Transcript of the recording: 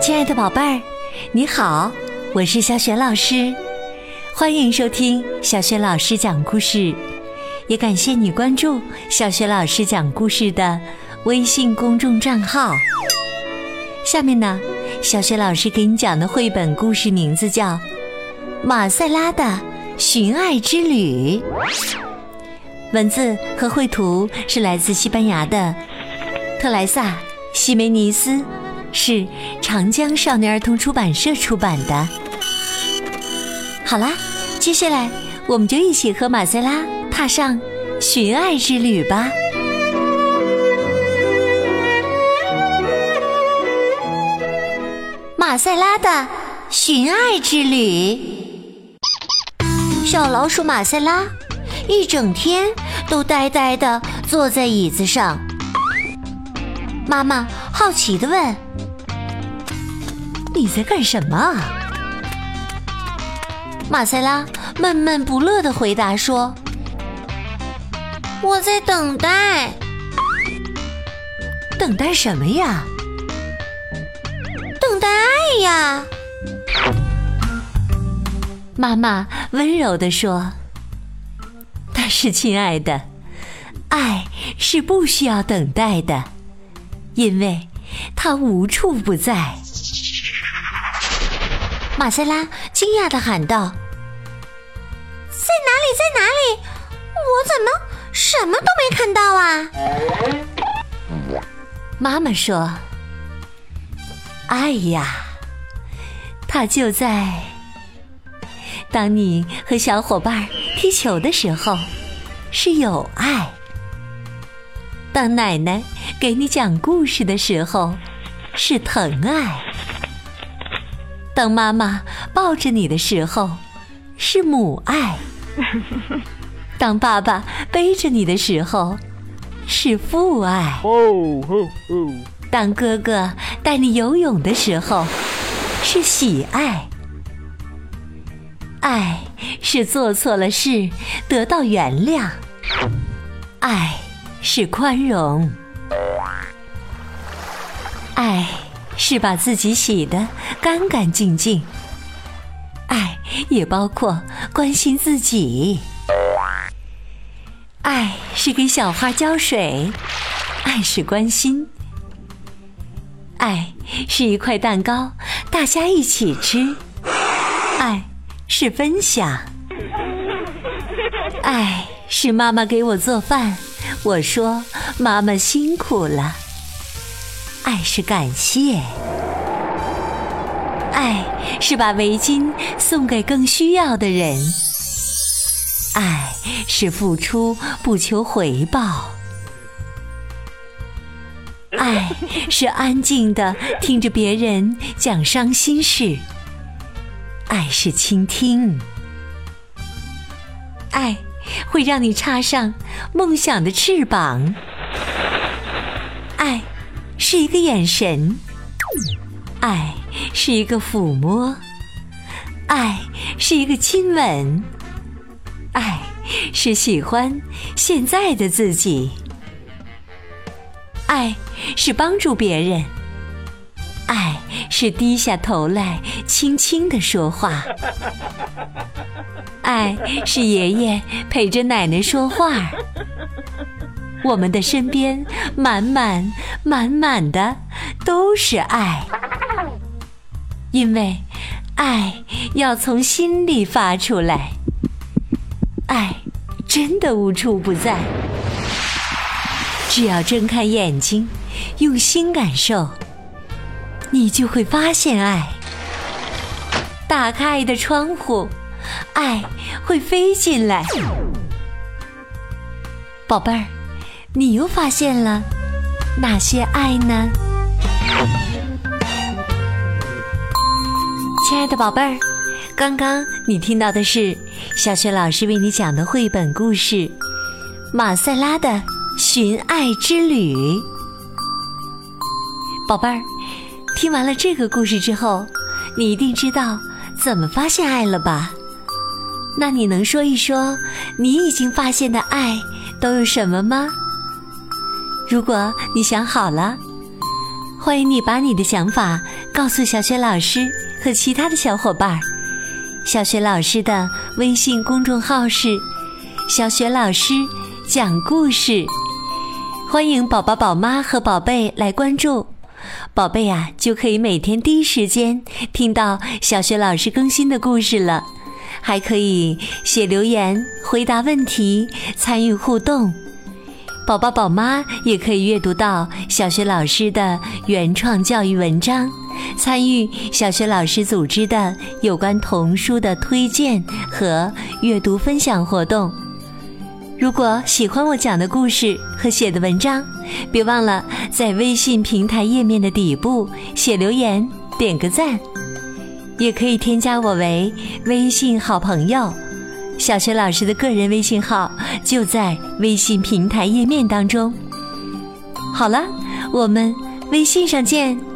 亲爱的宝贝儿，你好，我是小雪老师，欢迎收听小雪老师讲故事，也感谢你关注小雪老师讲故事的微信公众账号。下面呢，小雪老师给你讲的绘本故事名字叫《马塞拉的寻爱之旅》，文字和绘图是来自西班牙的特莱萨·西梅尼斯。是长江少年儿童出版社出版的。好啦，接下来我们就一起和马塞拉踏上寻爱之旅吧。马塞拉的寻爱之旅。小老鼠马塞拉一整天都呆呆的坐在椅子上。妈妈好奇的问。你在干什么？马塞拉闷闷不乐的回答说：“我在等待。等待什么呀？等待爱呀！”妈妈温柔的说：“但是，亲爱的，爱是不需要等待的，因为它无处不在。”马塞拉惊讶的喊道：“在哪里？在哪里？我怎么什么都没看到啊？”妈妈说：“爱呀，它就在当你和小伙伴踢球的时候是有爱；当奶奶给你讲故事的时候是疼爱。”当妈妈抱着你的时候，是母爱；当爸爸背着你的时候，是父爱；当哥哥带你游泳的时候，是喜爱。爱是做错了事得到原谅，爱是宽容，爱。是把自己洗得干干净净，爱也包括关心自己。爱是给小花浇水，爱是关心。爱是一块蛋糕，大家一起吃。爱是分享。爱是妈妈给我做饭，我说妈妈辛苦了。爱是感谢，爱是把围巾送给更需要的人，爱是付出不求回报，爱是安静的听着别人讲伤心事，爱是倾听，爱会让你插上梦想的翅膀，爱。是一个眼神，爱是一个抚摸，爱是一个亲吻，爱是喜欢现在的自己，爱是帮助别人，爱是低下头来轻轻的说话，爱是爷爷陪着奶奶说话。我们的身边满满满满的都是爱，因为爱要从心里发出来，爱真的无处不在。只要睁开眼睛，用心感受，你就会发现爱。打开爱的窗户，爱会飞进来，宝贝儿。你又发现了哪些爱呢？亲爱的宝贝儿，刚刚你听到的是小雪老师为你讲的绘本故事《马塞拉的寻爱之旅》。宝贝儿，听完了这个故事之后，你一定知道怎么发现爱了吧？那你能说一说你已经发现的爱都有什么吗？如果你想好了，欢迎你把你的想法告诉小雪老师和其他的小伙伴。小雪老师的微信公众号是“小雪老师讲故事”，欢迎宝宝、宝妈和宝贝来关注。宝贝啊，就可以每天第一时间听到小雪老师更新的故事了，还可以写留言、回答问题、参与互动。宝宝、宝妈也可以阅读到小学老师的原创教育文章，参与小学老师组织的有关童书的推荐和阅读分享活动。如果喜欢我讲的故事和写的文章，别忘了在微信平台页面的底部写留言、点个赞，也可以添加我为微信好朋友。小学老师的个人微信号就在微信平台页面当中。好了，我们微信上见。